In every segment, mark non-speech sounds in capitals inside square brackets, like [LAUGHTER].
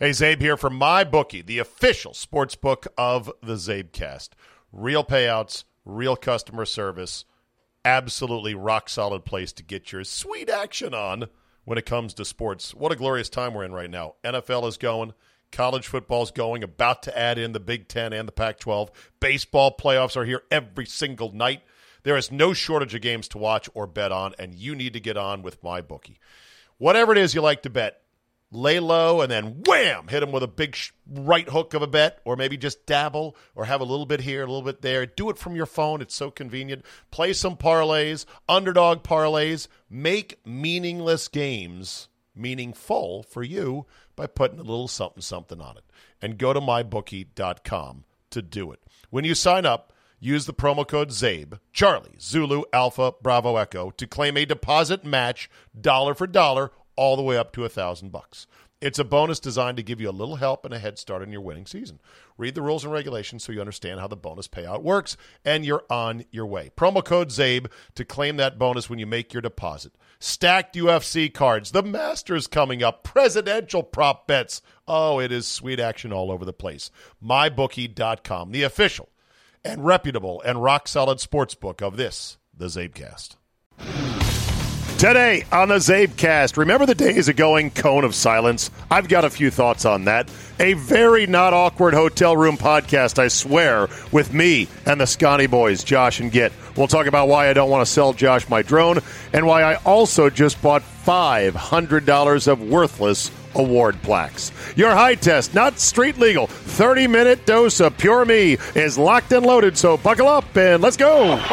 Hey, Czabe here from MyBookie, the official sports book of the Czabecast. Real payouts, real customer service, absolutely rock solid place to get your sweet action on when it comes to sports. What a glorious time we're in right now. NFL is going, college football is going, about to add in the Big Ten and the Pac 12. Baseball playoffs are here every single night. There is no shortage of games to watch or bet on, and you need to get on with MyBookie. Whatever it is you like to bet, lay low and then wham, hit them with a big right hook of a bet, or maybe just dabble or have a little bit here, a little bit there. Do it from your phone. It's so convenient. Play some parlays, underdog parlays. Make meaningless games meaningful for you by putting a little something something on it. And go to mybookie.com to do it. When you sign up, use the promo code CZABE, Charlie, Zulu, Alpha, Bravo, Echo to claim a deposit match dollar for dollar all the way up to a thousand bucks. It's a bonus designed to give you a little help and a head start in your winning season. Read the rules and regulations so you understand how the bonus payout works, and you're on your way. Promo code CZABE to claim that bonus when you make your deposit. Stacked UFC cards, the Masters coming up, presidential prop bets. Oh, it is sweet action all over the place. MyBookie.com, the official and reputable and rock solid sports book of this, the Czabecast. Today on the Czabecast, remember the days of going cone of silence? I've got a few thoughts on that. A very not awkward hotel room podcast, I swear, with me and the Scotty boys, Josh and Git. We'll talk about why I don't want to sell Josh my drone and why I also just bought $500 of worthless award plaques. Your high test, not street legal, 30 minute dose of Pure Me is locked and loaded, so buckle up and let's go. [LAUGHS]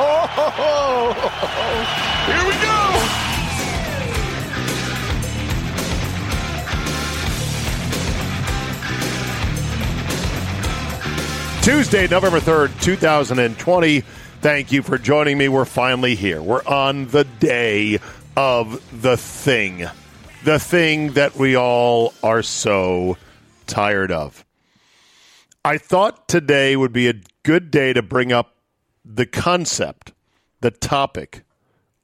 Here we go. Tuesday, November 3rd, 2020. Thank you for joining me. We're finally here. We're on the day of the thing. The thing that we all are so tired of. I thought today would be a good day to bring up the concept, the topic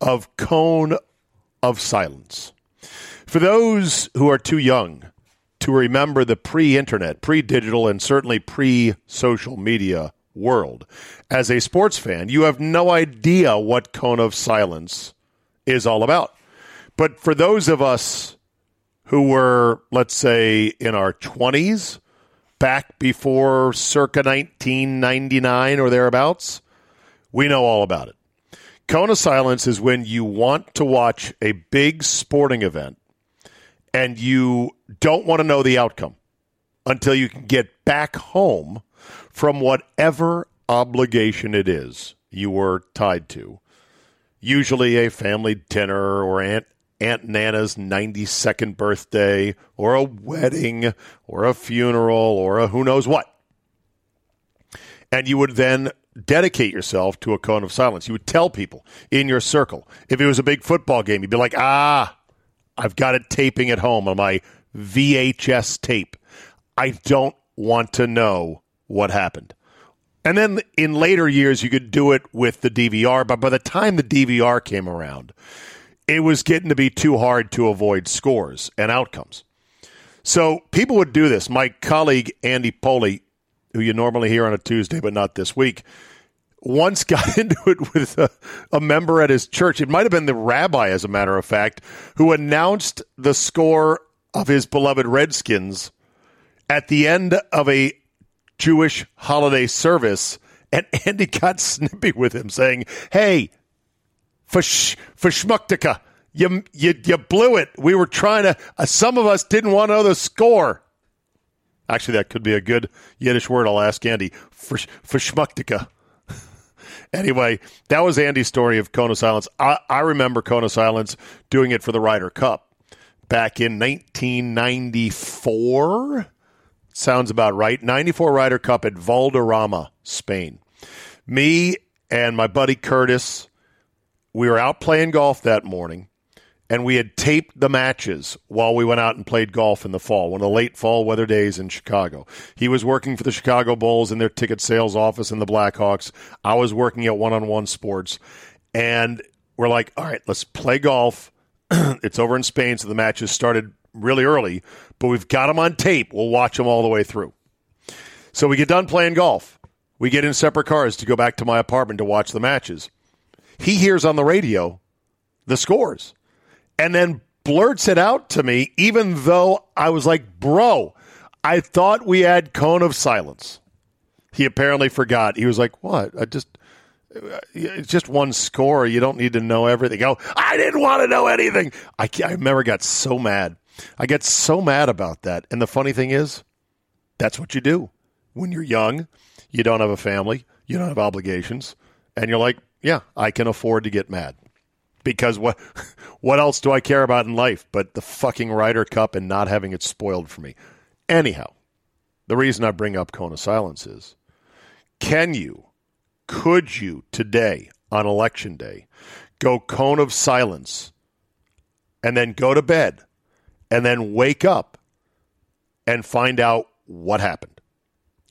of cone of silence. For those who are too young to remember the pre internet, pre digital, and certainly pre social media world. As a sports fan, you have no idea what Cone of Silence is all about. But for those of us who were, let's say, in our 20s, back before circa 1999 or thereabouts, we know all about it. Cone of Silence is when you want to watch a big sporting event and you don't want to know the outcome until you can get back home from whatever obligation it is you were tied to. Usually a family dinner or Aunt Aunt Nana's 92nd birthday or a wedding or a funeral or a who knows what. And you would then dedicate yourself to a cone of silence. You would tell people in your circle. If it was a big football game, you'd be like, ah, I've got it taping at home on my VHS tape. I don't want to know what happened. And then in later years, you could do it with the DVR, but by the time the DVR came around, it was getting to be too hard to avoid scores and outcomes. So people would do this. My colleague, Andy Pollin, who you normally hear on a Tuesday, but not this week, once got [LAUGHS] into it with a, a, member at his church. It might have been the rabbi, as a matter of fact, who announced the score of his beloved Redskins at the end of a Jewish holiday service, and [LAUGHS] Andy got snippy with him, saying, "Hey, for sh- for schmucktica, you you you blew it. We were trying to. Uh, some of us didn't want to know the score." Actually, that could be a good Yiddish word. I'll ask Andy for for schmucktica. Anyway, that was Andy's story of of Silence. I, I remember of Silence doing it for the Ryder Cup back in 1994. Sounds about right. 94 Ryder Cup at Valderrama, Spain. Me and my buddy Curtis, we were out playing golf that morning and we had taped the matches while we went out and played golf in the fall, one of the late fall weather days in Chicago. He was working for the Chicago Bulls in their ticket sales office in the Blackhawks. I was working at One on One Sports. And we're like, all right, let's play golf. [CLEARS THROAT] it's over in Spain, so the matches started really early, but we've got them on tape. We'll watch them all the way through. So we get done playing golf. We get in separate cars to go back to my apartment to watch the matches. He hears on the radio the scores and then blurts it out to me, even though I was like, bro, I thought we had cone of silence. He apparently forgot. He was like, what? I just. It's just one score. You don't need to know everything. Oh, I didn't want to know anything. I, I remember got so mad. I get so mad about that. And the funny thing is, that's what you do when you're young. You don't have a family. You don't have obligations, and you're like, yeah, I can afford to get mad because what [LAUGHS] what else do I care about in life but the fucking Ryder Cup and not having it spoiled for me? Anyhow, the reason I bring up Cone of Silence is can you, could you today on election day go Cone of Silence and then go to bed and then wake up and find out what happened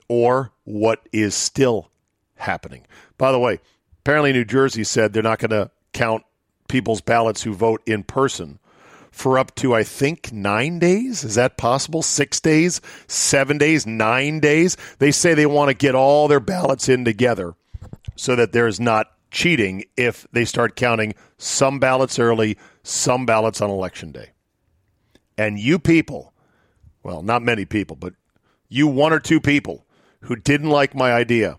or what is still happening? By the way, apparently New Jersey said they're not going to count people's ballots who vote in person for up to, I think, nine days. Is that possible? Six days, seven days, nine days? They say they want to get all their ballots in together so that there's not cheating if they start counting some ballots early, some ballots on election day. And you people, well, not many people, but you one or two people who didn't like my idea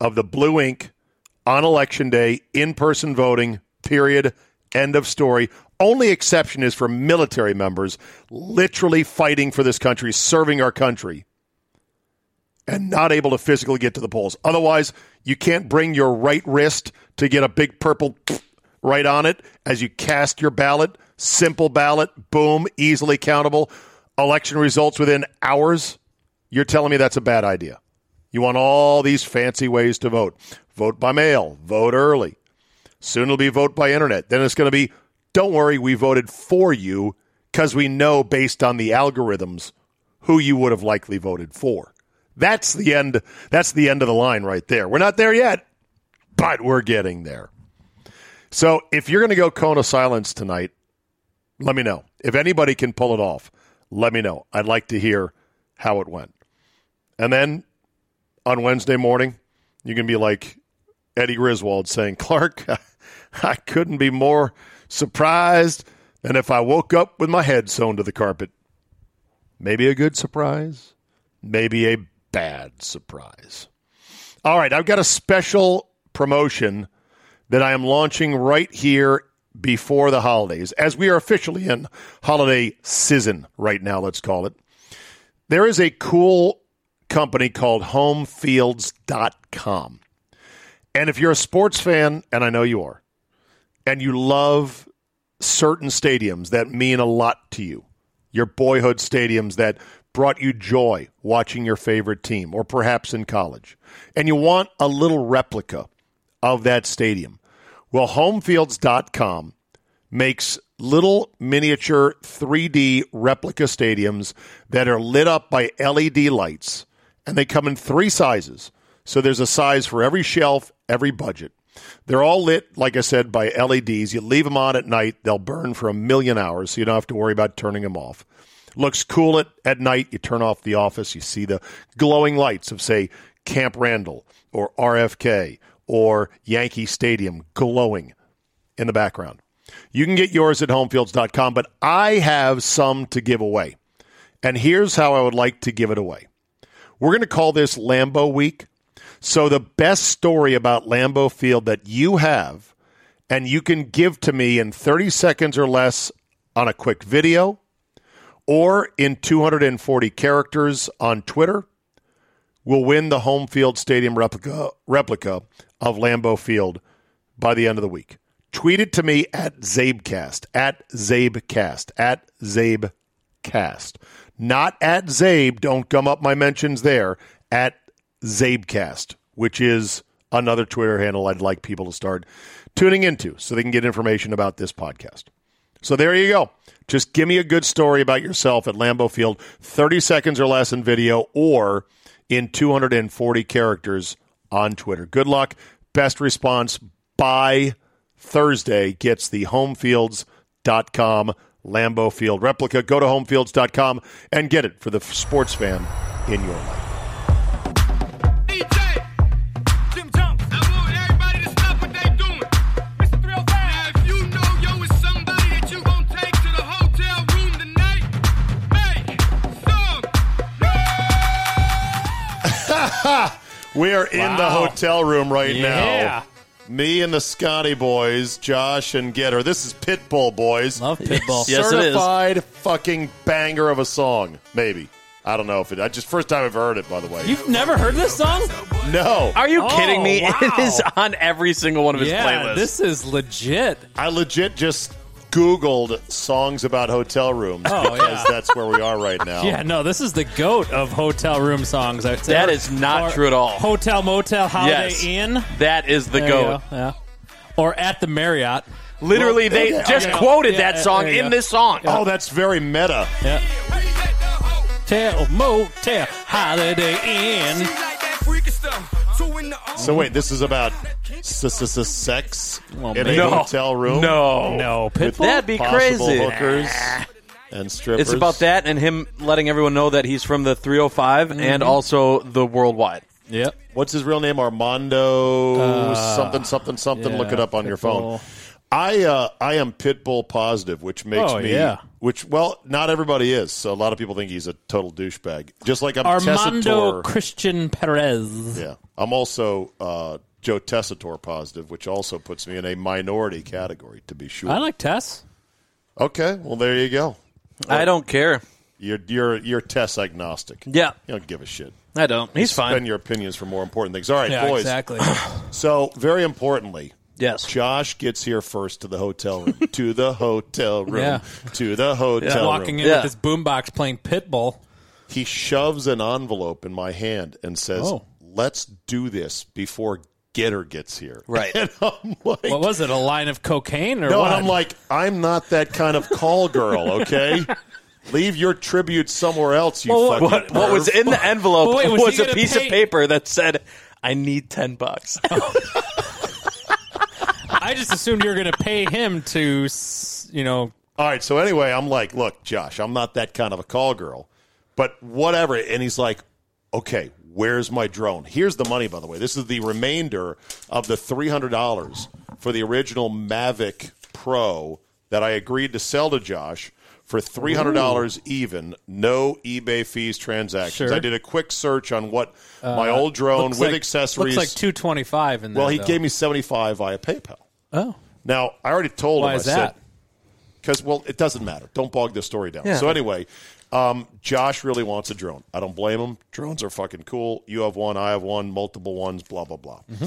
of the blue ink on election day, in person voting, period, end of story. Only exception is for military members literally fighting for this country, serving our country, and not able to physically get to the polls. Otherwise, you can't bring your right wrist to get a big purple [SNIFFS] right on it as you cast your ballot. Simple ballot, boom, easily countable. Election results within hours. You're telling me that's a bad idea. You want all these fancy ways to vote. Vote by mail, vote early. Soon it'll be vote by internet. Then it's going to be, don't worry, we voted for you because we know based on the algorithms who you would have likely voted for. That's the end. That's the end of the line right there. We're not there yet, but we're getting there. So if you're going to go cone of silence tonight, let me know. If anybody can pull it off, let me know. I'd like to hear how it went. And then on Wednesday morning, you can be like Eddie Griswold saying, Clark, [LAUGHS] [LAUGHS] I couldn't be more surprised than if I woke up with my head sewn to the carpet. Maybe a good surprise, maybe a bad surprise. All right, I've got a special promotion that I am launching right here before the holidays, as we are officially in holiday season right now, let's call it. There is a cool company called homefields.com. And if you're a sports fan, and I know you are, and you love certain stadiums that mean a lot to you, your boyhood stadiums that brought you joy watching your favorite team, or perhaps in college, and you want a little replica of that stadium, well, homefields.com makes little miniature 3D replica stadiums that are lit up by LED lights, and they come in three sizes. So there's a size for every shelf, every budget. They're all lit, like I said, by LEDs. You leave them on at night, they'll burn for a million hours, so you don't have to worry about turning them off. Looks cool at, at night. You turn off the office, you see the glowing lights of, say, Camp Randall or RFK or Yankee Stadium glowing in the background. You can get yours at homefields.com, but I have some to give away. And here's how I would like to give it away. We're going to call this Lambeau Week. So the best story about Lambeau Field that you have and you can give to me in 30 seconds or less on a quick video or in 240 characters on Twitter will win the home field stadium replica replica of Lambeau Field by the end of the week. Tweet it to me at Czabecast, at Czabecast, at Czabecast. Not at Czabe, don't gum up my mentions there, at Czabecast, which is another Twitter handle I'd like people to start tuning into so they can get information about this podcast. So there you go. Just give me a good story about yourself at Lambeau Field, 30 seconds or less in video or in 240 characters on Twitter. Good luck. Best response by Thursday gets the homefields.com Lambeau Field replica. Go to homefields.com and get it for the sports fan in your life. We are in Wow. the hotel room right Yeah. now. Me and the Scotty boys, Josh and Gitter. This is Pitbull boys. Love Pitbull. Yes, it is. Certified fucking banger of a song. Maybe. I don't know if it. I just first time I've heard it. By the way, You've never heard this song? no. Are you Oh, kidding me? wow. Oh, [LAUGHS] it is on every single one of his yeah, playlists. this is legit. I legit just Googled songs about hotel rooms Oh, because yeah. that's where we are right now. Yeah, no, this is the goat of hotel room songs. I'd say. That is not Or true at all. Hotel, motel, Holiday Yes. Inn. that is the There goat. go, Yeah. Or at the Marriott. Literally, Well, they okay, just okay. quoted Yeah, that song in go. this song. Oh, that's very meta. Yeah. Hotel, motel, Holiday Inn. So wait, this is about s- s- s- sex Well, in a no. hotel room. No, No, Pitbull. That'd be possible crazy. Hookers and strippers. It's about that and him letting everyone know that he's from the 305 Mm-hmm. and also the worldwide. Yep. What's his real name? Armando something something something. Look Uh, it up on your phone. Pitbull. I uh, I am Pitbull positive, which makes Oh, me yeah. which well, not everybody is. So a lot of people think he's a total douchebag. Just like I'm Armando Tessitore. Christian Perez. Yeah, I'm also uh, Joe Tessitore positive, which also puts me in a minority category. To be sure. I like Tess. okay, well there you go. I don't care. You're you're you're Tess agnostic. Yeah, You don't give a shit. I don't. He's Spend fine. Spend your opinions for more important things. All right, Yeah, boys. exactly. So very importantly, Yes. Josh gets here first to the hotel room. [LAUGHS] to the hotel room. Yeah. To the hotel room. Walking room. in Yeah. with this boombox playing Pitbull. He shoves an envelope in my hand and says, Oh. "Let's do this before Gitter gets here." Right. [LAUGHS] And I'm like, What was it? A line of cocaine or no, what? I'm like, I'm not that kind of call girl. [LAUGHS] Okay. Leave your tribute somewhere else, you Well, fucking What, what was in the envelope But wait, was was, a piece pay- of paper that said, "I need ten bucks." I just assumed you were going to pay him to, you know, All right. So anyway, I'm like, look, Josh, I'm not that kind of a call girl, but whatever. And he's like, okay, where's my drone? Here's the money, by the way. This is the remainder of the $300 for the original Mavic Pro that I agreed to sell to Josh for $300 even, no eBay fees transactions. Sure. I did a quick search on what uh, my old drone with like- accessories. Looks like 225 in well, he though. gave me 75 via PayPal. Oh. Now, I already told Why him. is I that? because well, it doesn't matter. Don't bog the story down. Yeah. So anyway, um, Josh really wants a drone. I don't blame him. Drones are fucking cool. You have one. I have one. Multiple ones. Blah blah blah. Mm-hmm.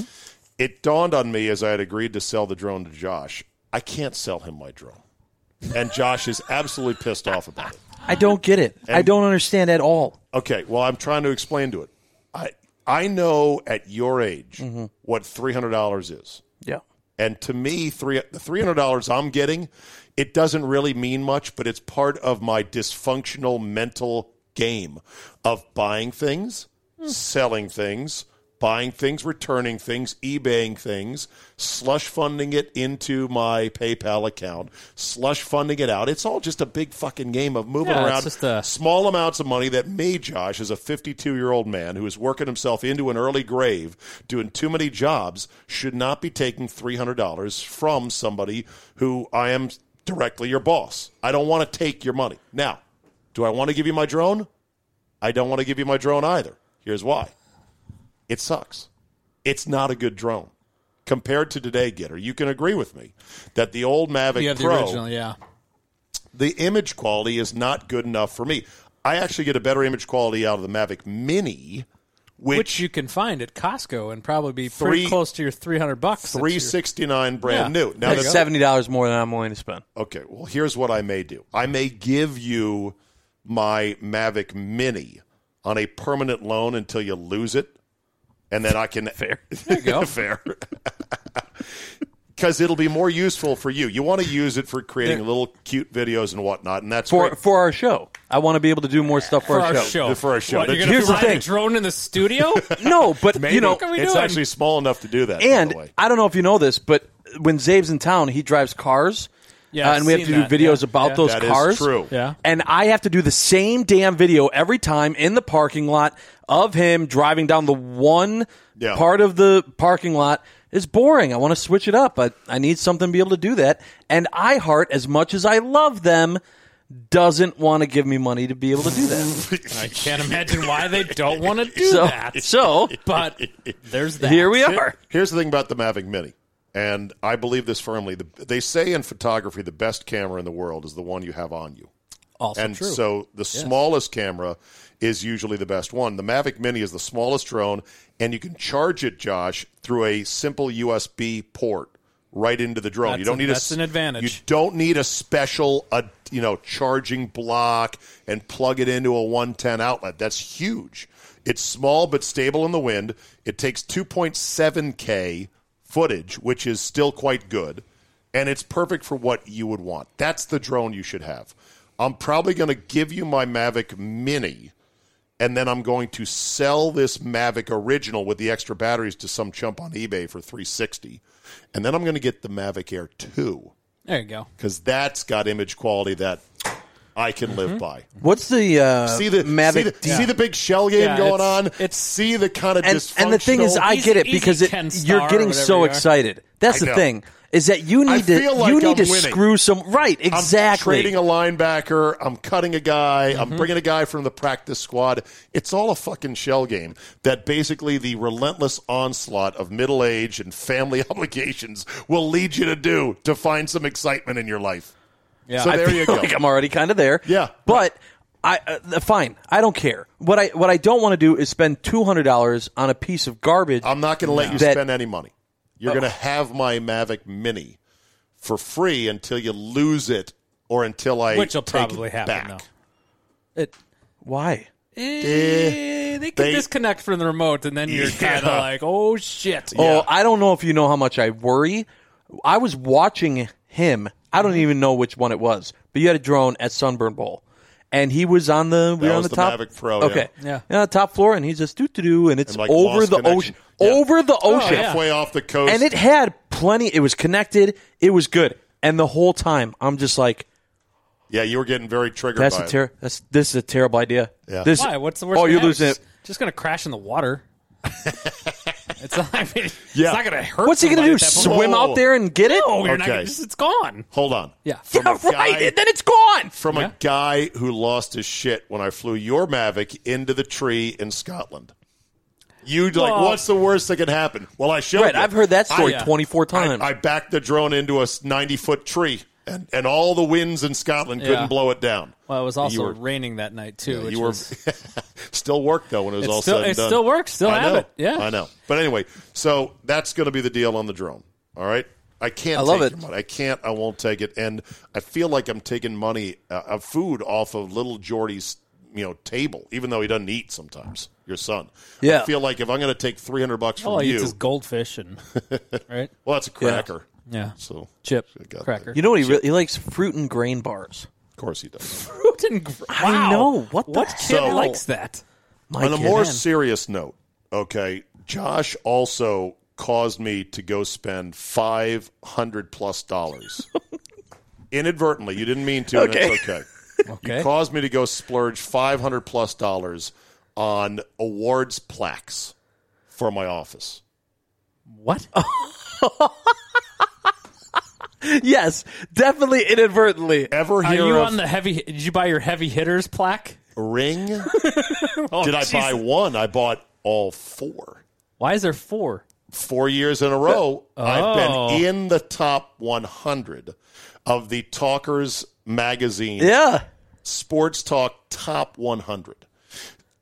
It dawned on me as I had agreed to sell the drone to Josh. I can't sell him my drone, and Josh is absolutely pissed off about it. [LAUGHS] I don't get it. I don't understand at all. Okay, well, I'm trying to explain to it. I I know at your age Mm-hmm. what three hundred dollars is. Yeah. And to me, three the three hundred dollars I'm getting, it doesn't really mean much, but it's part of my dysfunctional mental game of buying things, hmm. selling things, buying things, returning things, eBaying things, slush funding it into my PayPal account, slush funding it out. It's all just a big fucking game of moving Yeah, around just a- small amounts of money that me, Josh, as a 52 year old man who is working himself into an early grave, doing too many jobs, should not be taking $300 from somebody who I am directly your boss. I don't want to take your money. Now, Do I want to give you my drone? I don't want to give you my drone either. Here's why. It sucks. It's not a good drone. Compared to today, Gitter, you can agree with me that the old Mavic You have the Pro, original, yeah. the image quality is not good enough for me. I actually get a better image quality out of the Mavic Mini, which, Which you can find at Costco and probably be pretty Three- close to your 300 bucks. 369 brand Yeah. new. Now There That's seventy dollars more than I'm willing to spend. Okay, well, here's what I may do. I may give you my Mavic Mini on a permanent loan until you lose it, and then I can [LAUGHS] Fair. There you go. [LAUGHS] fair. Because it'll be more useful for you. You want to use it for creating There- little cute videos and whatnot, and that's For great. for our show, I want to be able to do more stuff for, for our show. show. For our show. What, you're gonna here's the fly thing. drone in the studio? [LAUGHS] No, but Maybe. you know, What are we it's doing? actually small enough to do that. by and the way. I don't know if you know this, but when Czabe's in town, he drives cars. Yeah, uh, and we have to do that. videos Yeah, about yeah. those That is cars. true. Yeah. And I have to do the same damn video every time in the parking lot of him driving down the one Yeah. part of the parking lot. It's boring. I want to switch it up, but I need something to be able to do that. And iHeart, as much as I love them, doesn't want to give me money to be able to do that. [LAUGHS] I can't imagine why they don't want to do so, that. so But there's that. here we are. Here's the thing about the Mavic Mini, and I believe this firmly. The, they say in photography the best camera in the world is the one you have on you. Also and true. so the smallest camera is usually the best one. The Mavic Mini is the smallest drone, and you can charge it, Josh, through a simple USB port right into the drone. you don't a- need that's a, an advantage. You don't need a special, uh, you know, charging block and plug it into a 110 outlet. That's huge. It's small but stable in the wind. It takes 2.7K footage, which is still quite good, and it's perfect for what you would want. That's the drone you should have. I'm probably going to give you my Mavic Mini, and then I'm going to sell this Mavic Original with the extra batteries to some chump on eBay for 360, and then I'm going to get the Mavic Air 2 there you go. because that's got image quality that I can live by. What's the uh, See the Mavic? see the, see the big shell game Yeah, going it's- on. it's- see the kind of and, and the thing is, I get it easy because it, you're getting so you excited. That's I the know. thing is that you need to like you need I'm to winning. screw some right I'm exactly. trading a linebacker. I'm cutting a guy. I'm bringing a guy from the practice squad. It's all a fucking shell game that basically the relentless onslaught of middle age and family [LAUGHS] obligations will lead you to do to find some excitement in your life. Yeah. So I there feel you go. Like I'm already kind of there. Yeah. but I uh, fine. I don't care. What I what I don't want to do is spend two hundred dollars on a piece of garbage. I'm not going to let you That- spend any money. You're going to have my Mavic Mini for free until you lose it or until I Which will take probably it happen, back. though. It, Why? eh, they can They- disconnect from the remote, and then you're [LAUGHS] kind of like, oh, shit. Oh, I don't know if you know how much I worry. I was watching him. I don't even know which one it was, but you had a drone at Sunburn Bowl, and he was on the we were on was the the top. Mavic Pro, yeah. Okay, Yeah. on the top floor, and he's just doo doo doo, and it's And, like, over lost the connection. ocean, Yeah. over the oh, ocean, yeah. Halfway off the coast. and it had plenty. It was connected. It was good, and the whole time I'm just like, yeah, you were getting very triggered that's by a it. ter- that's this is a terrible idea. Yeah. This, Why? What's the worst? Oh, gonna you're happen? losing It's it. Just going to crash in the water. [LAUGHS] it's not. [LAUGHS] I mean, Yeah. It's not going to hurt. What's he gonna do? at that point. Swim Oh. out there and get it? No, you're not. Okay. Gonna, just, it's gone. Hold on. Yeah. From Yeah, a right. guy- then it's gone. from Yeah. a guy who lost his shit when I flew your Mavic into the tree in Scotland. You like, Well- what's the worst that could happen? Well, I showed Right, you. I've heard that story I- yeah. 24 times. I, I backed the drone into a ninety foot tree, and, and all the winds in Scotland couldn't Yeah. blow it down. Well, it was also were- raining that night too. Yeah, which you were was, [LAUGHS] still worked though when it was all still- said and it done. still works, still I have know. it, yeah. I know. But anyway, so that's going to be the deal on the drone. All right. I can't. I love it. I can't. I won't take it. And I feel like I'm taking money uh, of food off of little Jordy's you know table, even though he doesn't eat sometimes. Your son. Yeah. I feel like if I'm going to take 300 bucks from oh, you, goldfish and [LAUGHS] right. well, that's a cracker. Yeah. So Chip Should've got cracker. that. You know what he really, he likes fruit and grain bars. Of course he does. [LAUGHS] fruit and gr- I know. What the what kid hell? likes that? My On a kid. more Man. serious note, okay, Josh also caused me to go spend five hundred plus dollars [LAUGHS] inadvertently. You didn't mean to, and Okay. it's okay. Okay. [LAUGHS] You caused me to go splurge five hundred plus dollars on awards plaques for my office. What? [LAUGHS] yes, definitely inadvertently. Ever Are hear you of on the heavy? Did you buy your heavy hitters plaque? ring? [LAUGHS] Oh, Did I buy one? I bought all four. Why is there four? Four years in a row, I've Oh. been in the top 100 of the Talkers magazine Yeah. Sports Talk Top 100.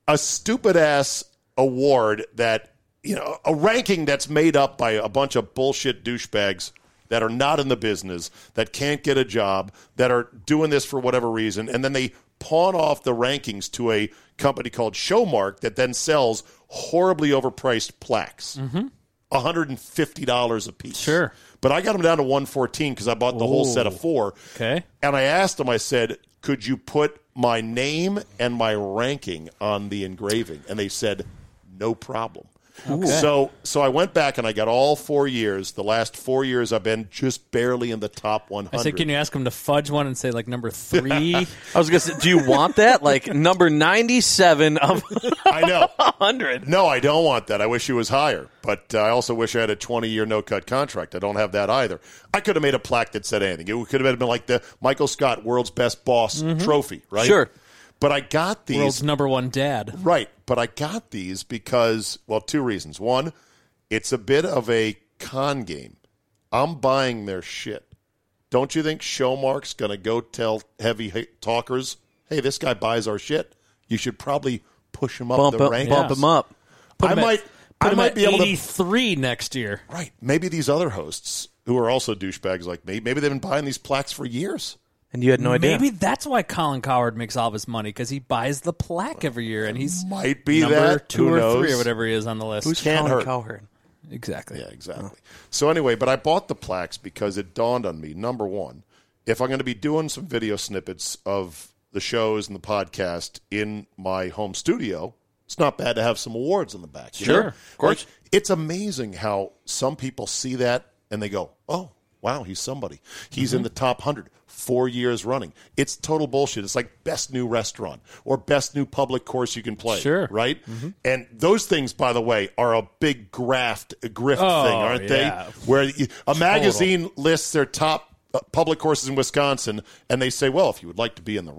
A stupid ass award that, you know, a ranking that's made up by a bunch of bullshit douchebags that are not in the business, that can't get a job, that are doing this for whatever reason, and then they pawn off the rankings to a company called Showmark that then sells horribly overpriced plaques. Mm-hmm. $150 a piece. Sure. But I got them down to 114 because I bought the whole set of four. Okay. And I asked them, I said, could you put my name and my ranking on the engraving? And they said, no problem. So, so I went back and I got all four years. The last four years, I've been just barely in the top 100. I said, can you ask him to fudge one and say like number three? [LAUGHS] I was gonna say, do you want that? Like number ninety-seven of I know. [LAUGHS] hundred. No, I don't want that. I wish he was higher. But uh, I also wish I had a 20 year no cut contract. I don't have that either. I could have made a plaque that said anything. It could have been like the Michael Scott World's Best Boss trophy, right? Sure. But I got these. World's number one dad. Right, but I got these because, well, two reasons. One, it's a bit of a con game. I'm buying their shit. Don't you think Showmark's going to go tell heavy talkers, hey, this guy buys our shit? You should probably push him up Bump, the up, rankings. bump him up. Put I him at- might, Put I him might at be able to. 83 next year. Right, maybe these other hosts who are also douchebags like me, maybe they've been buying these plaques for years. And you had no idea. Maybe that's why Colin Cowherd makes all of his money because he buys the plaque every year, and he's Might be number that. two Who or knows? three or whatever he is on the list. Who's Can't Colin hurt. Cowherd? exactly? Yeah, exactly. So anyway, but I bought the plaques because it dawned on me. Number one, if I'm going to be doing some video snippets of the shows and the podcast in my home studio, it's not bad to have some awards on the back. you Sure, know? of course. Like, it's amazing how some people see that and they go, "Oh, wow, he's somebody. He's Mm-hmm. in the top hundred four years running." It's total bullshit. It's like best new restaurant or best new public course you can play. Sure. right? And those things, by the way, are a big graft, a grift Oh, thing, aren't yeah. they? Where a magazine lists their top uh, public courses in Wisconsin, and they say, "Well, if you would like to be in the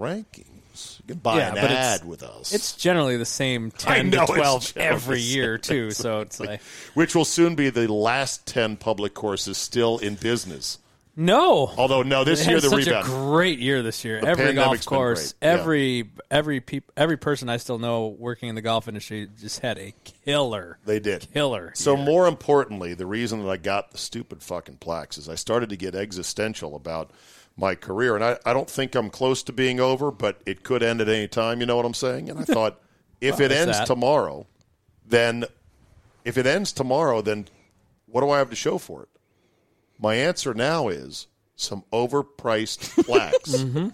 you can buy Yeah, an but it's- ad with us." It's generally the same [LAUGHS] ten know, to twelve every year too. So it's [LAUGHS] like which will soon be the last ten public courses still in business. No. Although no, this year the such rebound. a great year this year. every golf course, yeah. every every peop, every person I still know working in the golf industry just had a killer. They did. killer. So year. more importantly, the reason that I got the stupid fucking plaques is I started to get existential about my career, and I, I don't think I'm close to being over, but it could end at any time. You know what I'm saying? And I [LAUGHS] thought, if it ends that. tomorrow, then if it ends tomorrow, then what do I have to show for it? My answer now is some overpriced plaques [LAUGHS] Mm-hmm.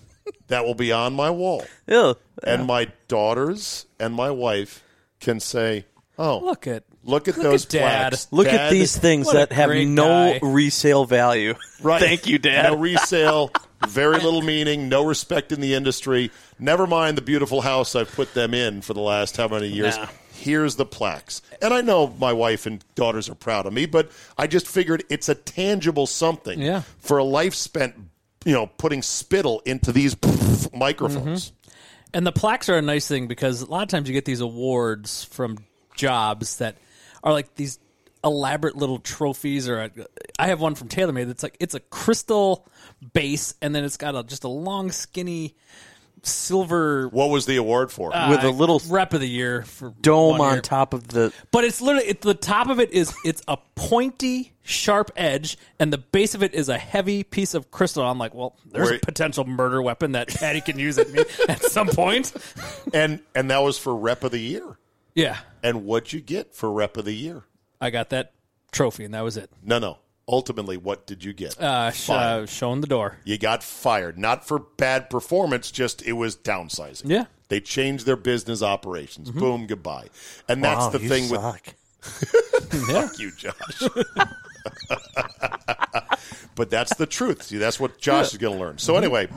that will be on my wall, Ew. and my daughters and my wife can say, "Oh, look at Look at Look those at Dad. plaques. Look at these things that have no guy. resale value. [LAUGHS] Right. Thank you, Dad. No resale, [LAUGHS] very little meaning, no respect in the industry. Never mind the beautiful house I've put them in for the last how many years. Nah. Here's the plaques. And I know my wife and daughters are proud of me, but I just figured it's a tangible something Yeah. for a life spent, you know, putting spittle into these [LAUGHS] microphones. Mm-hmm. And the plaques are a nice thing because a lot of times you get these awards from jobs that are like these elaborate little trophies. Or a, I have one from TaylorMade that's like it's a crystal base, and then it's got a, just a long, skinny silver What was the award for? Uh, with a little rep of the year for Dome on year. top of the. But it's literally it, the top of it is it's a pointy, sharp edge, and the base of it is a heavy piece of crystal. I'm like, well, there's Where- a potential murder weapon that Patty can use at me [LAUGHS] at some point. and and that was for rep of the year. Yeah, And what'd you get for rep of the year? I got that trophy, and that was it. No, no. Ultimately, what did you get? Uh, sh- uh, showing the door. You got fired, not for bad performance, just it was downsizing. Yeah. Mm-hmm. They changed their business operations. Boom, goodbye. And that's Wow, the you thing with suck. [LAUGHS] fuck you, Josh. [LAUGHS] but that's the truth. See, that's what Josh is going to learn. So anyway,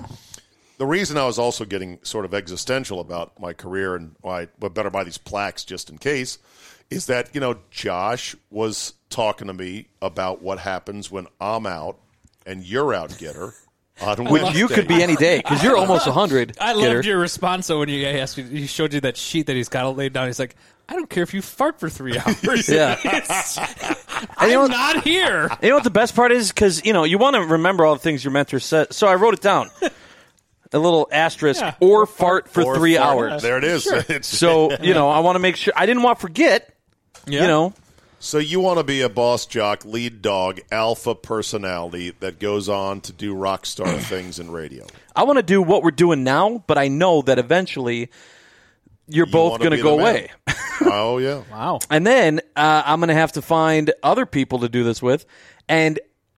the reason I was also getting sort of existential about my career and why I better buy these plaques just in case is that you know Josh was talking to me about what happens when I'm out and you're out Gitter on Which you could be any day because you're almost 100. I Gitter. loved your response though when you asked he showed you that sheet that he's got all laid down. He's like, I don't care if you fart for three [LAUGHS] hours. Yeah. [LAUGHS] It's- And you know I'm not here. You know what the best part is? Because, you know, you want to remember all the things your mentor said. So I wrote it down. A little asterisk Yeah. or fart for Or three fart. hours. There it is. [LAUGHS] It's- So, you know, I want to make sure. I didn't want to forget, you know. So you want to be a boss jock, lead dog, alpha personality that goes on to do rock star [CLEARS THROAT] things in radio. I want to do what we're doing now, but I know that eventually you're You both going to go away. [LAUGHS] Oh yeah. Wow. And then uh, I'm going to have to find other people to do this with. And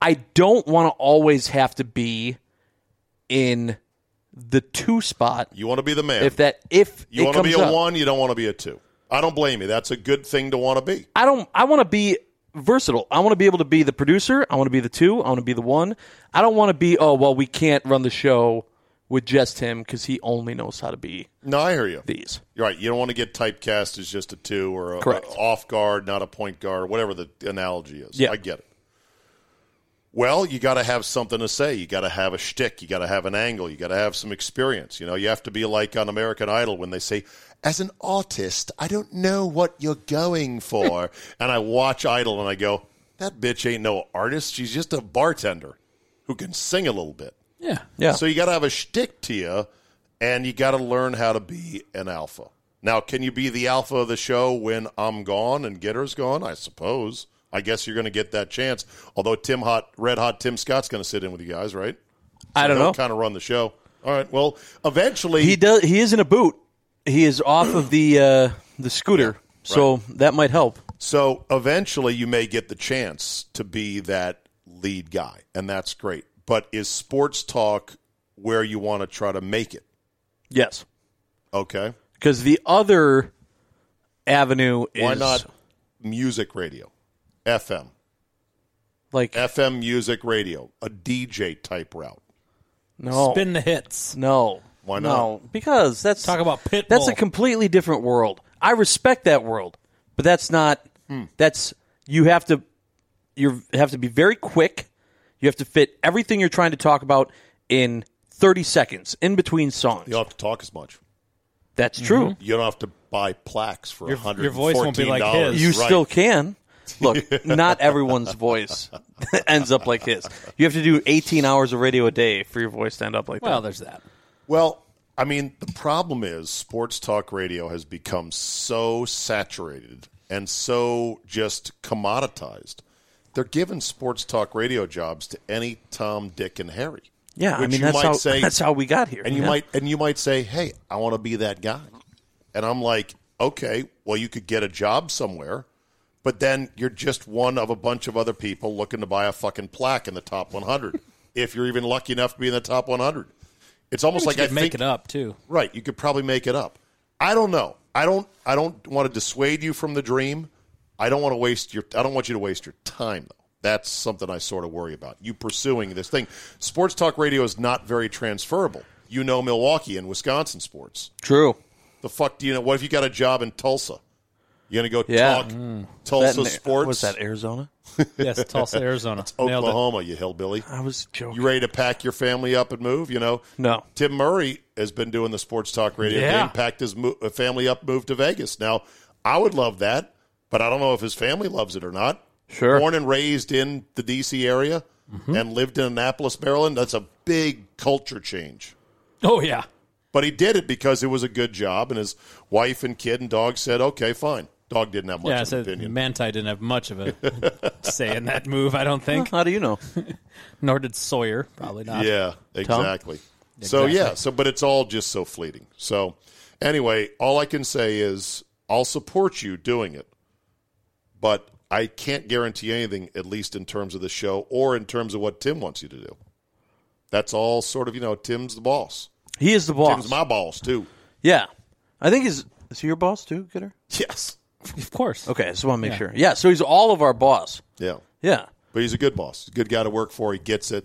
I don't want to always have to be in the two spot. You want to be the man. If that, if you want to be a up. one, you don't want to be a two. I don't blame you. That's a good thing to want to be. I don't. I want to be versatile. I want to be able to be the producer. I want to be the two. I want to be the one. I don't want to be. Oh well, we can't run the show with just him because he only knows how to be No, I hear you. these. You're right. You don't want to get typecast as just a two or a, Correct. a off guard, not a point guard, whatever the analogy is. Yeah. I get it. Well, you got to have something to say. You got to have a shtick. You got to have an angle. You got to have some experience. You know, you have to be like on American Idol when they say, "As an artist, I don't know what you're going for," [LAUGHS] and I watch Idol and I go, "That bitch ain't no artist. She's just a bartender who can sing a little bit." Yeah. Yeah. So you got to have a shtick to you, and you got to learn how to be an alpha. Now, can you be the alpha of the show when I'm gone and Gitter's gone? I suppose. I guess you're going to get that chance. Although Tim Hot, Red Hot Tim Scott's going to sit in with you guys, right? I don't know. Kind of run the show. All right. Well, eventually, He does. He is in a boot. He is off of the uh, the scooter, so that might help. so eventually you may get the chance to be that lead guy, and that's great. But is sports talk where you want to try to make it? Yes, Okay. because the other avenue is Why not music radio, FM? like FM music radio, a DJ type route. no Spin the hits. no Why not? no because that's Talk about Pitbull. That's a completely different world. I respect that world, but that's not. Hmm. That's you have to. You have to be very quick. You have to fit everything you're trying to talk about in 30 seconds in between songs. You don't have to talk as much. That's true. You don't have to buy plaques for Your- $114. your voice won't be like his. You Right. still can. Look, not everyone's voice [LAUGHS] ends up like his. You have to do 18 hours of radio a day for your voice to end up like Well, that. there's that. Well, I mean, the problem is sports talk radio has become so saturated and so just commoditized. They're giving sports talk radio jobs to any Tom, Dick, and Harry. Yeah, I mean that's might how say- that's how we got here. and you Yeah. might and you might say, "Hey, I want to be that guy," and I'm like, "Okay, well, you could get a job somewhere, but then you're just one of a bunch of other people looking to buy a fucking plaque in the top 100. [LAUGHS] if you're even lucky enough to be in the top 100, it's almost Like like I could make think it up too. right. You could probably make it up. I don't know. I don't. I don't want to dissuade you from the dream. I don't want to waste your. I don't want you to waste your time though. That's something I sort of worry about. You pursuing this thing. Sports talk radio is not very transferable. You know Milwaukee and Wisconsin sports. True. The fuck do you know? What if you got a job in Tulsa? You gonna go Yeah. talk Mm. Tulsa That- sports? Was that Arizona? [LAUGHS] Yes, Tulsa, Arizona. Nailed it. Oklahoma, you hillbilly. I was joking. You ready to pack your family up and move? You know, No. Tim Murray has been doing the sports talk radio Yeah. thing, packed his mo- uh, family up, moved to Vegas. Now, I would love that, but I don't know if his family loves it or not. Sure. born and raised in the D.C. area Mm-hmm. and lived in Annapolis, Maryland. That's a big culture change. Oh yeah. But he did it because it was a good job, and his wife and kid and dog said, "Okay, fine." Dog didn't have much Yeah, of so an opinion. Manti didn't have much of a [LAUGHS] say in that move, I don't think. How do you know? [LAUGHS] Nor did Sawyer. Probably not. Yeah, exactly. So yeah, so but it's all just so fleeting. So anyway, all I can say is I'll support you doing it, but I can't guarantee anything, at least in terms of the show or in terms of what Tim wants you to do. That's all sort of you know. Tim's the boss. He is the boss. Tim's my boss too. yeah. I think he's is he your boss too, Gitter? Yes. Of course. Okay, I just want to make sure. Yeah, so he's all of our boss. Yeah. Yeah. But he's a good boss. He's a good guy to work for. He gets it,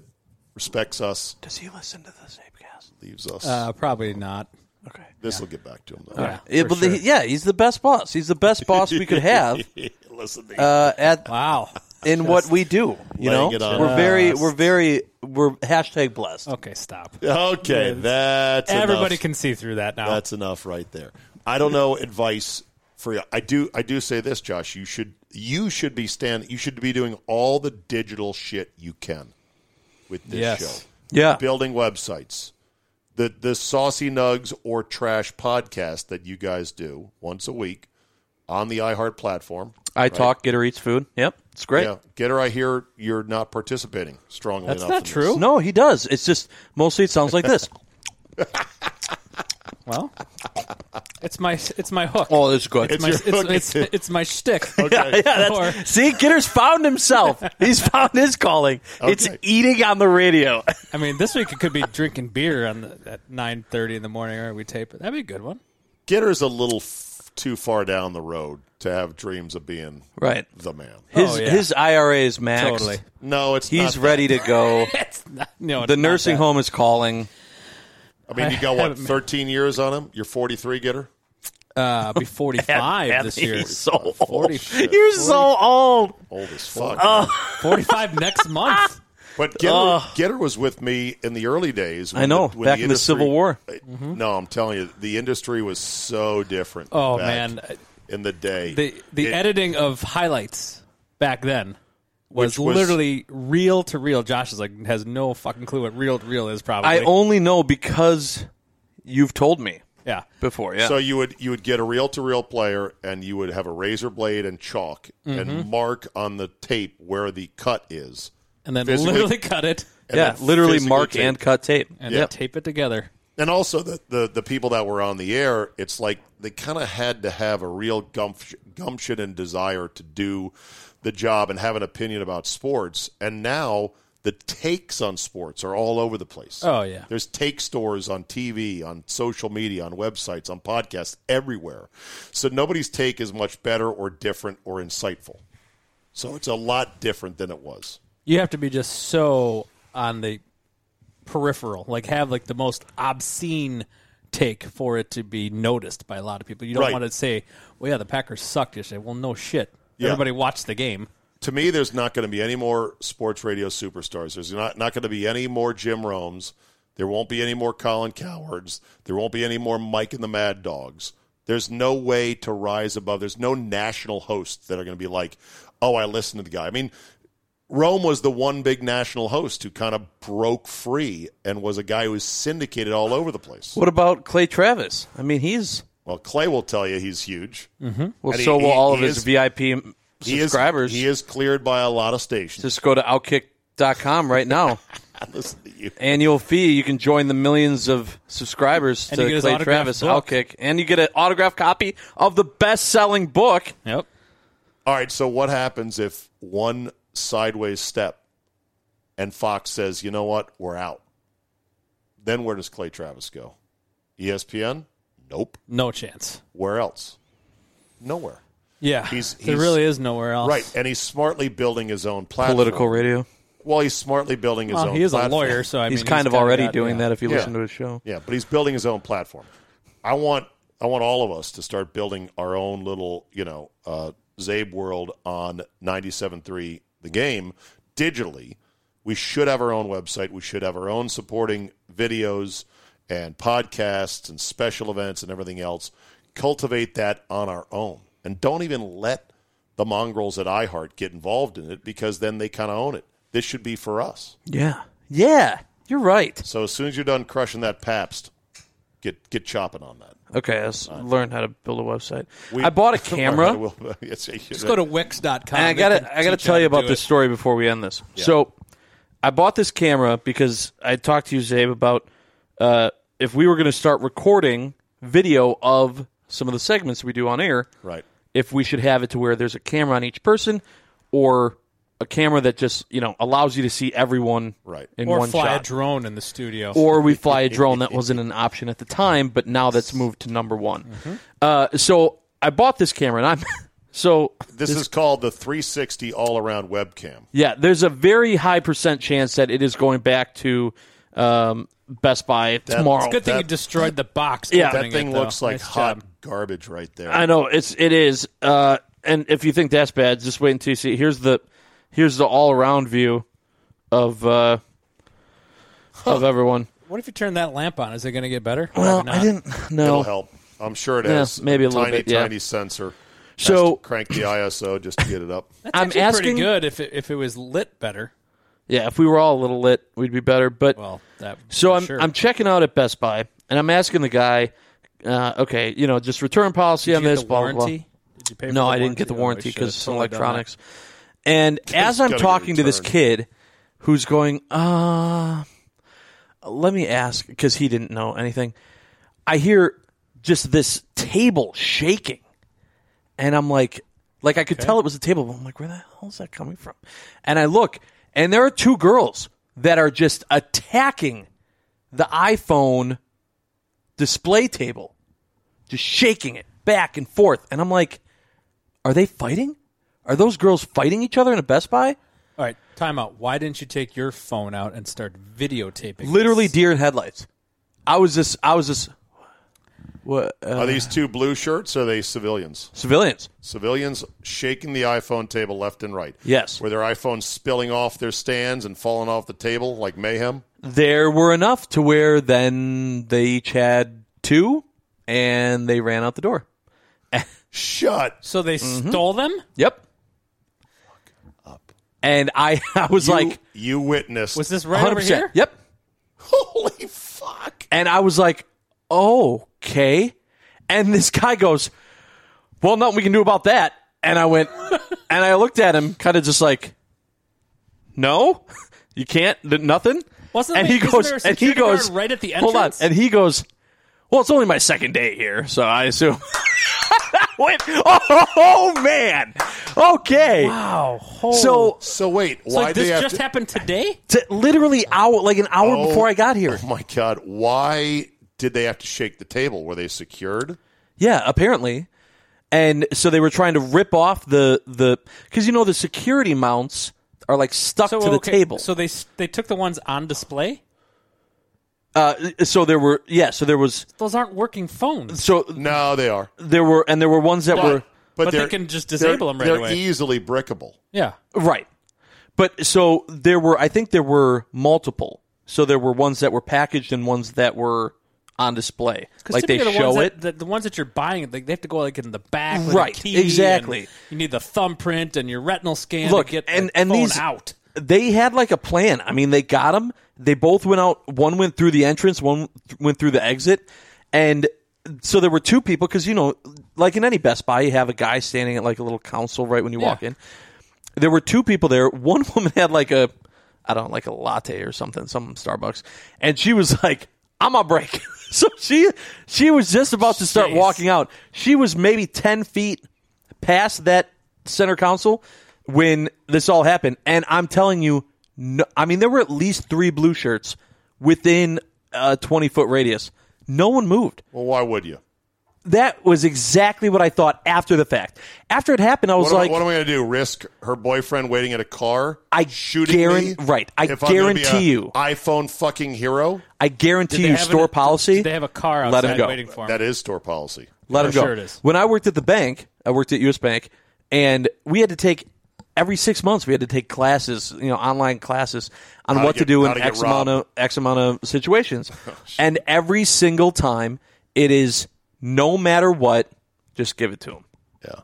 respects us, Does he listen to the Czabecast? leaves us. Uh, probably not. Okay. this will get back to him though. Yeah, Yeah, for but sure. the- yeah, he's the best boss. He's the best boss we could have [LAUGHS] Listen, to uh, at Wow. in what we do. You know, it on we're very, we're very, we're hashtag blessed. Okay, stop. okay, that's Everybody enough. can see through that now. That's enough right there. I don't know advice for you. I do. I do say this, Josh. You should. You should be stand. You should be doing all the digital shit you can with this Yes. show. Yeah, Building websites, the the saucy nugs or trash podcast that you guys do once a week on the iHeart platform. I talk. Gitter eats food. Yep, it's great. Yeah, Gitter. I hear you're not participating strongly That's enough. not in this. true. No, he does. It's just mostly it sounds like this. [LAUGHS] well, it's my it's my hook. oh, that's good. It's my, your it's, hook. it's, it's, my shtick. [LAUGHS] yeah, that's, Or- see, Gitter's found himself. He's found his calling. It's Okay. eating on the radio. [LAUGHS] I mean, this week it could be drinking beer on the, at nine thirty in the morning, or we tape it. That'd be a good one. Gitter's a little f- too far down the road to have dreams of being Right. the man. His Oh, yeah. his IRA is maxed. Totally. No, it's He's not ready to go. [LAUGHS] It's not, no, it's The not nursing that. home is calling. I mean, you got [LAUGHS] what, 13 years on him? You're 43, Gitter? Uh, be forty five [LAUGHS] this year. He's so old. 40. [LAUGHS] You're so old. Old as fuck. Oh. Forty five next month. But Gitter, Gitter was with me in the early days. when I know, the- when back in the Civil War. No, I'm telling you, the industry was so different. Oh back man, In the day. the the It- editing of highlights back then was, was- literally reel to reel. Josh is like has no fucking clue what reel to reel is. Probably. I only know because you've told me yeah. before. Yeah. So you would you would get a reel to reel player, and you would have a razor blade and chalk, Mm-hmm. and mark on the tape where the cut is. And then Physically- literally cut it and yeah, literally mark tape. and cut tape. and Yeah. then tape it together. And also the, the, the people that were on the air, it's like they kind of had to have a real gumption, gumption and desire to do the job and have an opinion about sports. And now the takes on sports are all over the place. Oh, yeah. There's take stores on TV, on social media, on websites, on podcasts, everywhere. So nobody's take is much better or different or insightful. So it's a lot different than it was. You have to be just so on the peripheral, like have like the most obscene take for it to be noticed by a lot of people. You don't Right. want to say, "Well, yeah, the Packers sucked yesterday." Well, no shit. Yeah. Everybody watched the game. to me, there's not going to be any more sports radio superstars. There's not, not going to be any more Jim Romes. There won't be any more Colin Cowherds. There won't be any more Mike and the Mad Dogs. There's no way to rise above. There's no national hosts that are going to be like, oh, I listened to the guy. I mean, Rome was the one big national host who kind of broke free and was a guy who was syndicated all over the place. What about Clay Travis? I mean, he's Well, Clay will tell you he's huge. Mm-hmm. well, And he- so will he- all of he his is- VIP He is, subscribers. he is cleared by a lot of stations. Just go to outkick.com right now. [LAUGHS] Listen to you. Annual fee. You can join the millions of subscribers And to Clay Travis book. Outkick, and you get an autographed copy of the best-selling book. Yep. All right, so what happens if one sideways step and Fox says, you know what, we're out? Then where does Clay Travis go? ESPN? Nope. No chance. Where else? Nowhere. Yeah. He's- there really is nowhere else. Right, and he's smartly building his own platform. Political radio. Well, he's smartly building his Well, own he is a lawyer, so I he's mean, kind of kinda already got- doing yeah. that if you Yeah. listen to his show. Yeah, but he's building his own platform. I want I want all of us to start building our own little, you know, uh, Czabe world on 97.3 The Game digitally. We should have our own website. We should have our own supporting videos and podcasts and special events and everything else. Cultivate that on our own. And don't even let the mongrels at iHeart get involved in it because then they kind of own it. This should be for us. Yeah. Yeah. You're right. So as soon as you're done crushing that Pabst, get get chopping on that. Okay, let's uh, learn how to build a website. We- I bought a [LAUGHS] camera. We'll- [LAUGHS] yes, Just go to Wix.com. And I gotta, I gotta tell you about this it. story before we end this. So, I bought this camera because I talked to you, Czabe, about uh, if we were going to start recording video of some of the segments we do on air, right. if we should have it to where there's a camera on each person, or a camera that just you know allows you to see everyone Right. in Or one fly shot. a drone in the studio. or we fly a drone that wasn't an option at the time, but now that's moved to number one. Mm-hmm. Uh, so I bought this camera, and I'm [LAUGHS] so This, is called the 360 all around webcam. Yeah, there's a very high percent chance that it is going back to um, Best Buy tomorrow. It's a good thing that- you destroyed the box. Yeah. That thing it, looks like Nice hot job. garbage right there. I know it's it is, uh, and if you think that's bad, just wait until you see. Here's the here's the all around view of uh, of everyone. What if you turn that lamp on? Is it going to get better? Well, I didn't know. It'll help. I'm sure it Yeah, has. maybe a little tiny, bit, yeah. tiny sensor. Has So- crank the ISO just to get it up. That's I'm asking- pretty good if it, if it was lit better. Yeah, if we were all a little lit, we'd be better. But Well, that So I'm sure. I'm checking out at Best Buy, and I'm asking the guy, uh, okay, you know, just return policy Did on you get this. the blah, blah, blah. warranty? Did you pay for No, the I didn't get the Oh, warranty because it's totally electronics. And as I'm talking to this kid, who's going, uh, let me ask because he didn't know anything. I hear just this table shaking, and I'm like, like I could tell it was a table. But I'm like, where the hell is that coming from? And I look, and there are two girls that are just attacking the iPhone display table, just shaking it back and forth. And I'm like, are they fighting? Are those girls fighting each other in a Best Buy? All right, time out. Why didn't you take your phone out and start videotaping? Literally this? deer in headlights. I was just, I was just, what? Uh, Are these two blue shirts? Or are they civilians? civilians. Civilians shaking the iPhone table left and right. Yes. Were their iPhones spilling off their stands and falling off the table like mayhem? There were enough to where then they each had two, and they ran out the door. Shut. So they Mm-hmm. stole them? Yep. And I, [LAUGHS] I was You- like, you witnessed. Was this right over 100%. here? Yep. Holy fuck. And I was like, okay. And this guy goes, well, nothing we can do about that. And I went, [LAUGHS] and I looked at him, kind of just like, no, [LAUGHS] you can't, nothing. Wasn't and there- he goes, and he goes, right at the hold on, and he goes, well, it's only my second day here, so I assume. [LAUGHS] I went, oh man, okay. Wow. So, So wait, So why this just to, happened today? t- literally hour, like an hour Oh. before I got here. Oh my god, why did they have to shake the table? Were they secured? Yeah, apparently. And so they were trying to rip off the the because you know the security mounts are like stuck So to the okay, table. So they they took the ones on display. uh, so there were yeah, so there was Those aren't working phones. so No, they are. there were and there were ones that were But they they're- can just disable them right they're away. easily brickable. Yeah. right. But so there were I think there were multiple. So there were ones that were packaged and ones that were on display. Like they the show ones it. That, the, the ones that you're buying, like, they have to go like in the back, with Right, key exactly. You need the thumbprint and your retinal scan Look, to get and- the and phone these- out. they had like a plan. I mean, they got them. They both went out. One went through the entrance. One went through the exit. And so there were two people because you know, like in any Best Buy, you have a guy standing at like a little console right when you walk in. There were two people there. One [LAUGHS] woman had like a, I don't know, like a latte or something, some Starbucks, and she was like, "I'm on break." [LAUGHS] so she she was just about to start Jeez. walking out. She was maybe ten feet past that center console when this all happened. And I'm telling you, no, I mean, there were at least three blue shirts within a 20 foot radius. No one moved. Well, why would you? That was exactly what I thought after the fact. After it happened, I was What, like, am, I- what am I going to do? Risk her boyfriend waiting at a car? I shooting guaran- me? right, I if I'm be guarantee you. iPhone fucking hero. I guarantee you, store an- policy. Did they have a car Let 'em outside go. waiting for him? That is store policy. Let For him go. sure it is. When I worked at the bank, I worked at U.S. Bank, and we had to take every six months we had to take classes, you know, online classes on How what to get- do in to X amount of X amount of situations, [LAUGHS] oh, and every single time it is no matter what, just give it to them. Yeah.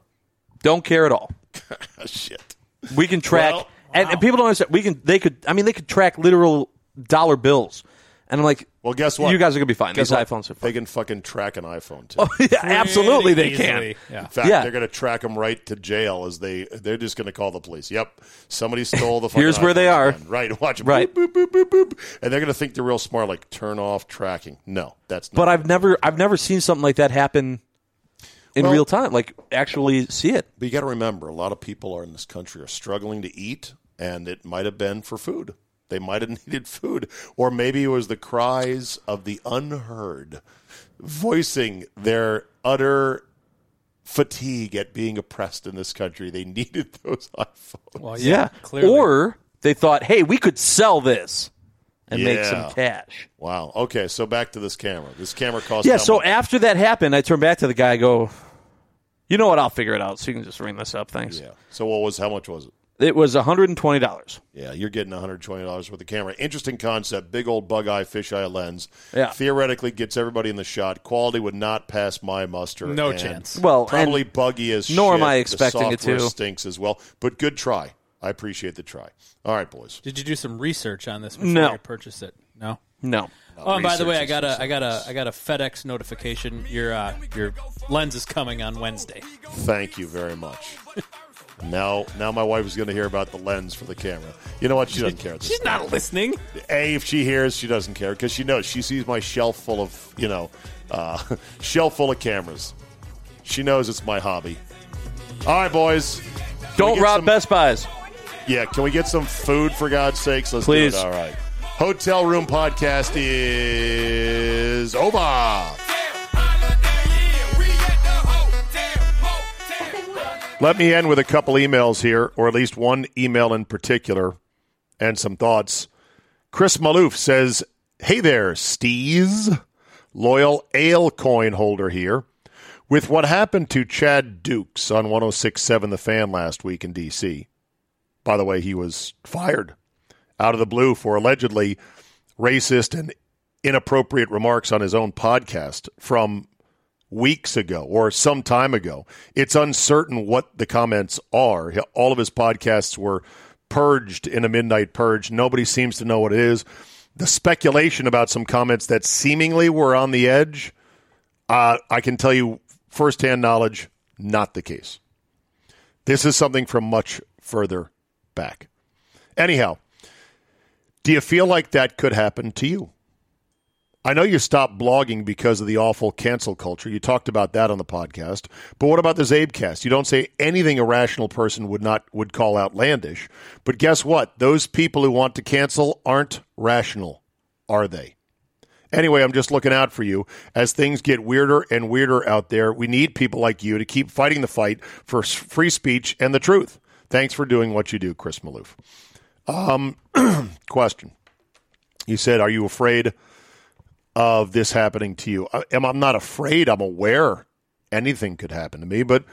Don't care at all. [LAUGHS] Shit. We can track, Well, and, and people don't understand. We can. They could. I mean, they could track literal dollar bills, and I'm like, Well, guess what? You guys are gonna be fine. Guess These what? iPhones are They can fucking track an iPhone too. [LAUGHS] Oh, yeah, absolutely, they Easily. can. Yeah. In fact, Yeah. they're going to track them right to jail as they they're just going to call the police. Yep, somebody [LAUGHS] stole the. fucking Here's where they iPhones are. again. Right, watch 'em. Right. Boop, boop, boop, boop, boop. and they're going to think they're real smart. Like turn off tracking. No, that's not. But I've never, I've never seen something like that happen in Well- real time. Like actually see it. But you got to remember, a lot of people are in this country are struggling to eat, and it might have been for food. They might have [LAUGHS] needed food, or maybe it was the cries of the unheard, voicing their utter fatigue at being oppressed in this country. They [LAUGHS] needed those iPhones. Well, Yeah. clearly. Or they thought, hey, we could sell this and make some cash. Wow. Okay, so back to this camera. This camera cost. Yeah. So much? after that happened, I turned back to the guy. I go, you know what? I'll figure it out. So you can just ring this up. Thanks. yeah. So what was how much was it? It was one hundred and twenty dollars. Yeah, you're getting $120 worth of camera. Interesting concept. Big old bug eye, fisheye lens. Yeah. Theoretically gets everybody in the shot. Quality would not pass my muster. No and chance. Well, Probably and buggy as shit. nor shit. am I The expecting it to. stinks as well. But good try. I appreciate the try. All right, boys. Did you do some research on this before No. you purchased it? No. no. Oh, and by the way, I got a I got a, I got a FedEx notification. Your, uh, your lens is coming on Wednesday. Thank you very much. Now, now my wife is going to hear about the lens for the camera. You know what? She doesn't care. at this She's not listening. A, if she hears, she doesn't care because she knows she sees my shelf full of you know, uh, [LAUGHS] shelf full of cameras. She knows it's my hobby. All right, boys. Can Don't rob some- Best Buys. Yeah, can we get some food for God's sakes? Let's Please. do it. All right. Hotel Room Podcast is over. Let me end with a couple emails here, or at least one email in particular, and some thoughts. Chris Maloof says, Hey there, Steez. Loyal ale coin holder here. With what happened to Chad Dukes on 1067 The Fan last week in D.C., by the way, he was fired out of the blue for allegedly racist and inappropriate remarks on his own podcast from weeks ago or some time ago. It's uncertain what the comments are. All of his podcasts were purged in a midnight purge. Nobody seems to know what it is. The speculation about some comments that seemingly were on the edge, uh, I can tell you firsthand knowledge, not the case. This is something from much further back. Anyhow, do you feel like that could happen to you? I know you stopped blogging because of the awful cancel culture. You talked about that on the podcast. But what about the Czabecast? You don't say anything a rational person would not would call outlandish. But guess what? Those people who want to cancel aren't rational, are they? Anyway, I'm just looking out for you as things get weirder and weirder out there. We need people like you to keep fighting the fight for free speech and the truth. Thanks for doing what you do, Chris Maloof. Um, [CLEARS THROAT] question. You said, "Are you afraid of this happening to you?" I- I'm, I'm not afraid. I'm aware anything could happen to me, but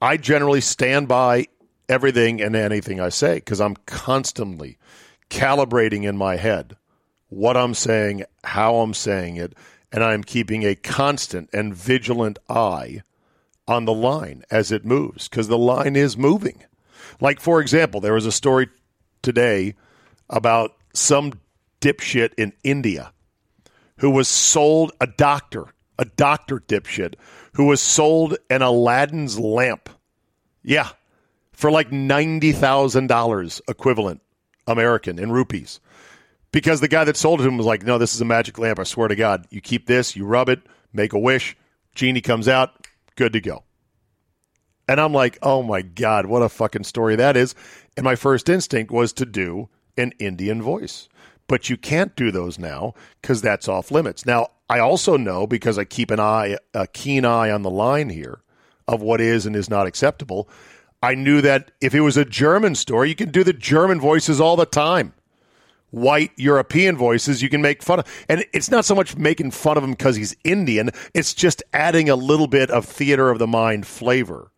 I generally stand by everything and anything I say because I'm constantly calibrating in my head what I'm saying, how I'm saying it, and I'm keeping a constant and vigilant eye on the line as it moves because the line is moving. Like, for example, there was a story today about some dipshit in India who was sold a doctor, a doctor dipshit, who was sold an Aladdin's lamp. Yeah, for like $90,000 equivalent American in rupees. Because the guy that sold it him was like, no, this is a magic lamp. I swear to God. You keep this, you rub it, make a wish, genie comes out, good to go. And I'm like, oh my God, what a fucking story that is. And my first instinct was to do an Indian voice. But you can't do those now because that's off limits. Now, I also know because I keep an eye, a keen eye on the line here of what is and is not acceptable. I knew that if it was a German story, you can do the German voices all the time white European voices you can make fun of. And it's not so much making fun of him because he's Indian, it's just adding a little bit of theater of the mind flavor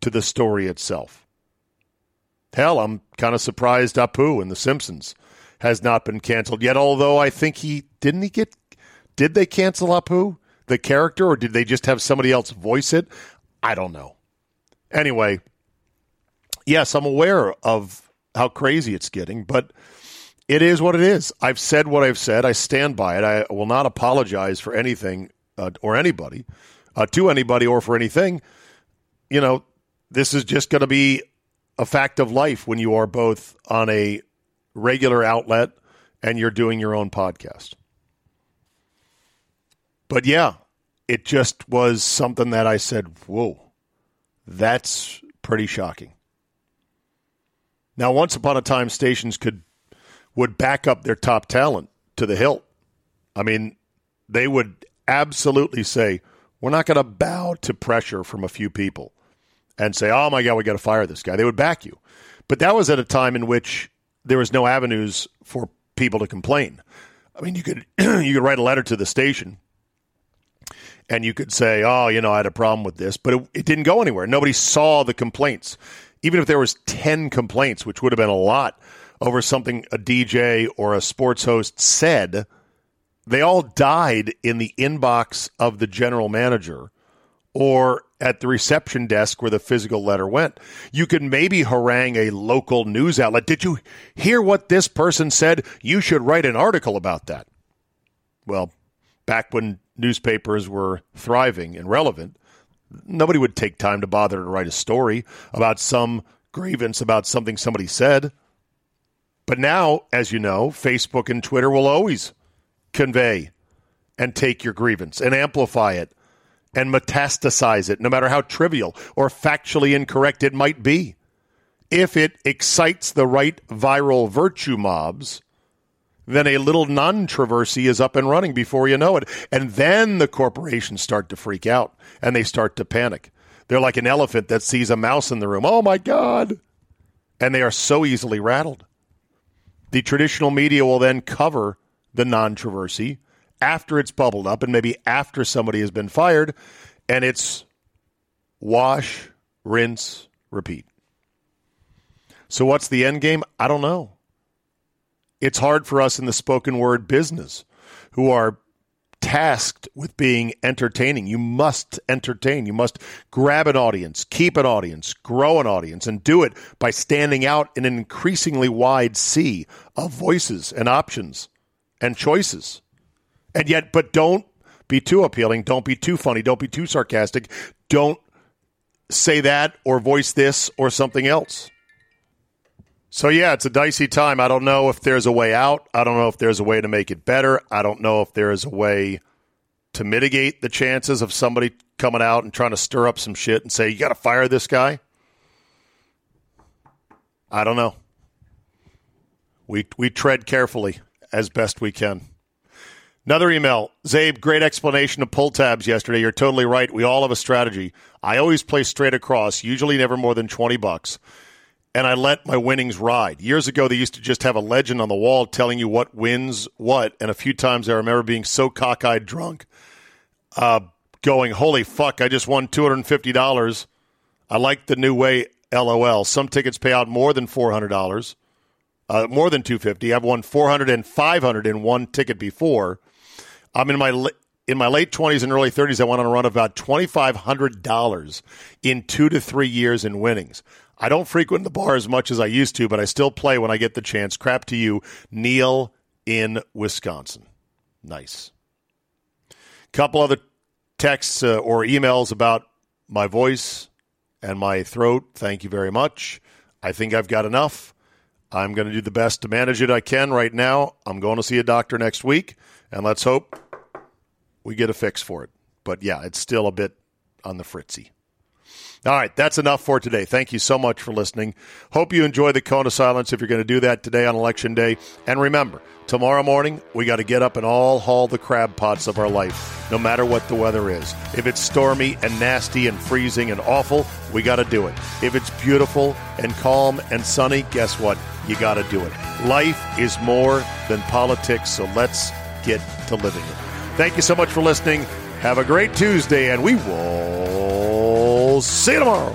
to the story itself. Hell, I'm kind of surprised Apu in The Simpsons has not been canceled yet, although I think he didn't he get did they cancel Apu, the character, or did they just have somebody else voice it? I don't know. Anyway, yes, I'm aware of how crazy it's getting, but it is what it is. I've said what I've said. I stand by it. I will not apologize for anything uh, or anybody, uh, to anybody or for anything. You know, this is just going to be a fact of life when you are both on a regular outlet and you're doing your own podcast. But yeah, it just was something that I said, whoa, that's pretty shocking. Now, once upon a time, stations could would back up their top talent to the hilt. I mean, they would absolutely say, "We're not going to bow to pressure from a few people," and say, "Oh my God, we got to fire this guy." They would back you, but that was at a time in which there was no avenues for people to complain. I mean, you could [CLEARS THROAT] you could write a letter to the station and you could say, "Oh, you know, I had a problem with this," but it, it, didn't go anywhere. Nobody saw the complaints even if there was 10 complaints, which would have been a lot over something a DJ or a sports host said, they all died in the inbox of the general manager or at the reception desk where the physical letter went. You could maybe harangue a local news outlet. Did you hear what this person said? You should write an article about that. Well, back when newspapers were thriving and relevant, nobody would take time to bother to write a story about some grievance about something somebody said. But now, as you know, Facebook and Twitter will always convey and take your grievance and amplify it and metastasize it, no matter how trivial or factually incorrect it might be. If it excites the right viral virtue mobs, then a little non controversy is up and running before you know it. And then the corporations start to freak out and they start to panic. They're like an elephant that sees a mouse in the room. Oh my God. And they are so easily rattled. The traditional media will then cover the controversy after it's bubbled up and maybe after somebody has been fired. And it's wash, rinse, repeat. So what's the end game? I don't know. It's hard for us in the spoken word business who are tasked with being entertaining. You must entertain. You must grab an audience, keep an audience, grow an audience, and do it by standing out in an increasingly wide sea of voices and options and choices. And yet, but don't be too appealing. Don't be too funny. Don't be too sarcastic. Don't say that or voice this or something else. So, yeah, it's a dicey time. I don't know if there's a way out. I don't know if there's a way to make it better. I don't know if there is a way to mitigate the chances of somebody coming out and trying to stir up some shit and say, you got to fire this guy. I don't know. We, we tread carefully as best we can. Another email. Czabe, great explanation of pull tabs yesterday. You're totally right. We all have a strategy. I always play straight across, usually never more than 20 bucks and I let my winnings ride. Years ago, they used to just have a legend on the wall telling you what wins what. And a few times I remember being so cockeyed drunk, uh, going, Holy fuck, I just won $250. I like the new way, lol. Some tickets pay out more than $400, uh, more than 250 I've won 400 and 500 in one ticket before. I'm in my in my late 20s and early 30s, I went on a run of about $2,500 in two to three years in winnings. I don't frequent the bar as much as I used to, but I still play when I get the chance. Crap to you, Neil in Wisconsin. Nice. Couple other texts uh, or emails about my voice and my throat. Thank you very much. I think I've got enough. I'm going to do the best to manage it I can right now. I'm going to see a doctor next week, and let's hope we get a fix for it. But yeah, it's still a bit on the fritzy. All right, that's enough for today. Thank you so much for listening. Hope you enjoy the cone of silence if you're going to do that today on election day. And remember, tomorrow morning we got to get up and all haul the crab pots of our life, no matter what the weather is. If it's stormy and nasty and freezing and awful, we got to do it. If it's beautiful and calm and sunny, guess what? You got to do it. Life is more than politics, so let's get to living it. Thank you so much for listening. Have a great Tuesday, and we will see you tomorrow.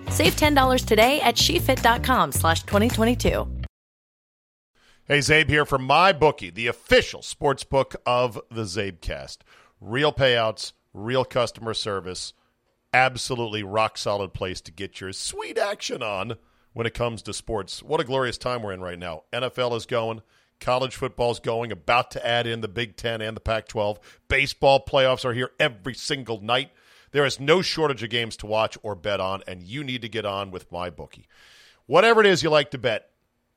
Save $10 today at shefit.com slash 2022. Hey, Czabe here from MyBookie, the official sports book of the Czabecast. Real payouts, real customer service, absolutely rock solid place to get your sweet action on when it comes to sports. What a glorious time we're in right now. NFL is going, college football is going, about to add in the Big Ten and the Pac 12. Baseball playoffs are here every single night. There is no shortage of games to watch or bet on, and you need to get on with MyBookie. Whatever it is you like to bet,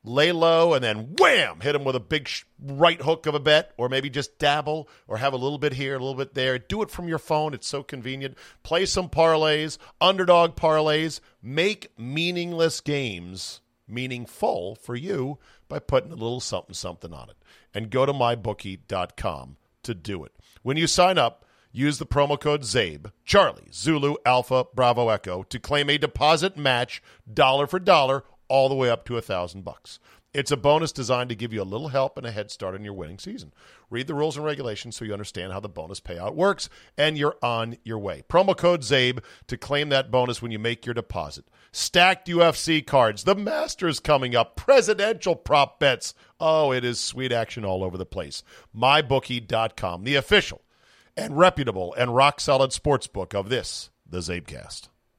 lay low and then wham, hit them with a big right hook of a bet, or maybe just dabble or have a little bit here, a little bit there. Do it from your phone. It's so convenient. Play some parlays, underdog parlays. Make meaningless games meaningful for you by putting a little something something on it. And go to mybookie.com to do it. When you sign up, Use the promo code CZABE, Charlie, Zulu, Alpha, Bravo, Echo to claim a deposit match dollar for dollar all the way up to a thousand bucks. It's a bonus designed to give you a little help and a head start on your winning season. Read the rules and regulations so you understand how the bonus payout works, and you're on your way. Promo code CZABE to claim that bonus when you make your deposit. Stacked UFC cards, the Masters coming up, presidential prop bets. Oh, it is sweet action all over the place. MyBookie.com, the official and reputable and rock solid sports book of this, the Czabecast.